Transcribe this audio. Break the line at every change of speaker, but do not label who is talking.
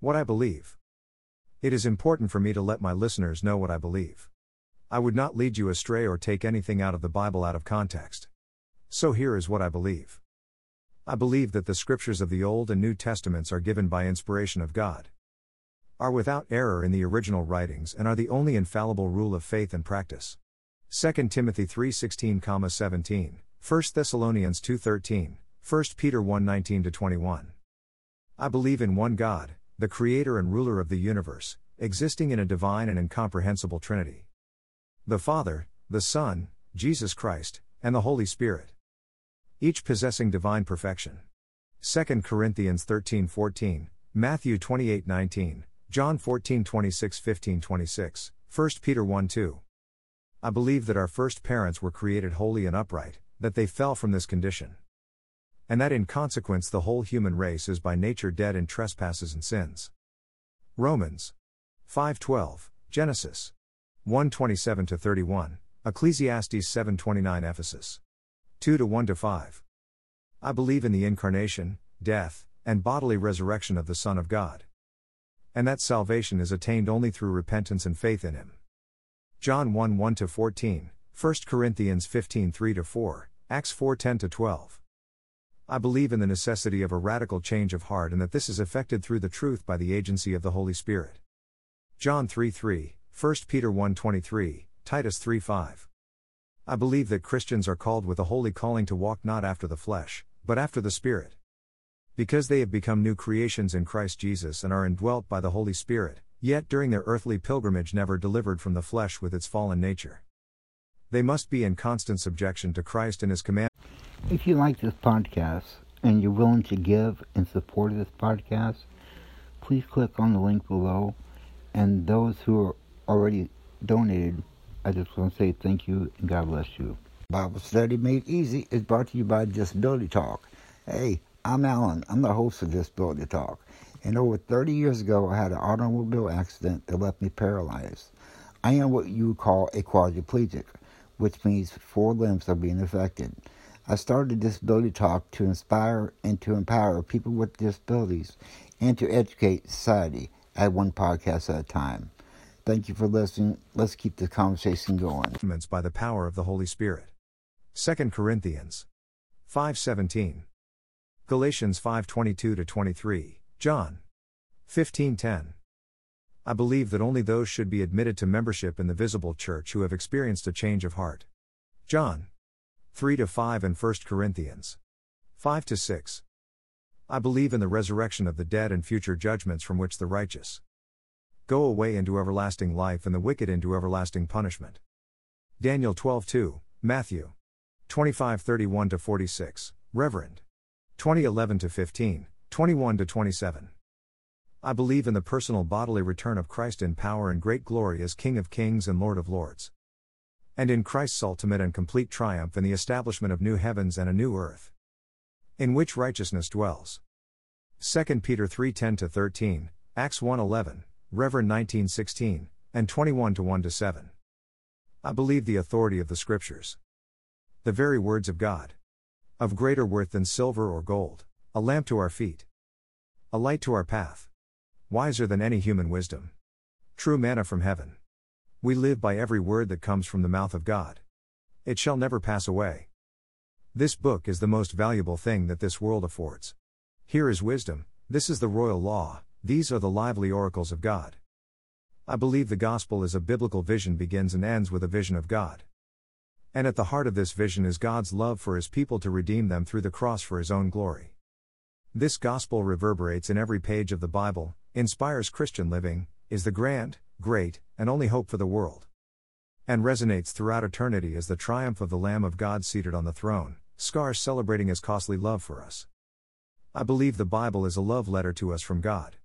What I believe. It is important for me to let my listeners know what I believe. I would not lead you astray or take anything out of the Bible out of context. So here is what I believe. I believe that the scriptures of the Old and New Testaments are given by inspiration of God, are without error in the original writings, and are the only infallible rule of faith and practice. 2 Timothy 3:16, 17, 1 Thessalonians 2:13, 1 Peter 1:19 21. I believe in one God, the creator and ruler of the universe, existing in a divine and incomprehensible Trinity. The Father, the Son, Jesus Christ, and the Holy Spirit. Each possessing divine perfection. 2 Corinthians 13:14, Matthew 28:19, John 14:26, 15, 26, 1 Peter 1:2. I believe that our first parents were created holy and upright, that they fell from this condition and that in consequence the whole human race is by nature dead in trespasses and sins. Romans 5:12, Genesis 1:27 to 31, Ecclesiastes 7:29 Ephesus 2 to 1 to 5. I believe in the incarnation, death, and bodily resurrection of the Son of God. And that salvation is attained only through repentance and faith in him. John 1 1 to 14, 1 Corinthians 15 3 to 4, Acts 4 10 to 12. I believe in the necessity of a radical change of heart and that this is effected through the truth by the agency of the Holy Spirit. John 3 3, 1 Peter 1 23, Titus 3 5. I believe that Christians are called with a holy calling to walk not after the flesh, but after the Spirit. Because they have become new creations in Christ Jesus and are indwelt by the Holy Spirit, yet during their earthly pilgrimage never delivered from the flesh with its fallen nature. They must be in constant subjection to Christ and His command.
If you like this podcast and you're willing to give in support of this podcast, please click on the link below. And those who are already donated, I just want to say thank you and God bless you. Bible Study Made Easy is brought to you by Disability Talk. Hey, I'm Alan. I'm the host of Disability Talk. And over 30 years ago, I had an automobile accident that left me paralyzed. I am what you would call a quadriplegic, which means four limbs are being affected. I started Disability Talk to inspire and to empower people with disabilities and to educate society at one podcast at a time. Thank you for listening. Let's keep the conversation going.
By the power of the Holy Spirit. 2 Corinthians 5:17. Galatians 5:22 to 23. John 15:10. I believe that only those should be admitted to membership in the visible church who have experienced a change of heart. John 3 to 5 and 1 Corinthians 5 to 6. I believe in the resurrection of the dead and future judgments from which the righteous go away into everlasting life and the wicked into everlasting punishment. Daniel 12:2, Matthew 25:31 to 46, Reverend 2011 to 15, 21 to 27. I believe in the personal bodily return of Christ in power and great glory as King of kings and Lord of lords and in Christ's ultimate and complete triumph in the establishment of new heavens and a new earth, in which righteousness dwells. 2 Peter 3:10 13, Acts 1:11, Reverend 19:16, and 21 1 7. I believe the authority of the scriptures. The very words of God. Of greater worth than silver or gold, a lamp to our feet, a light to our path, wiser than any human wisdom. True manna from heaven. We live by every word that comes from the mouth of God. It shall never pass away. This book is the most valuable thing that this world affords. Here is wisdom, this is the royal law, these are the lively oracles of God. I believe the gospel is a biblical vision begins and ends with a vision of God. And at the heart of this vision is God's love for his people to redeem them through the cross for his own glory. This gospel reverberates in every page of the Bible, inspires Christian living, is the grand, great, and only hope for the world. And resonates throughout eternity as the triumph of the Lamb of God seated on the throne, scars celebrating his costly love for us. I believe the Bible is a love letter to us from God.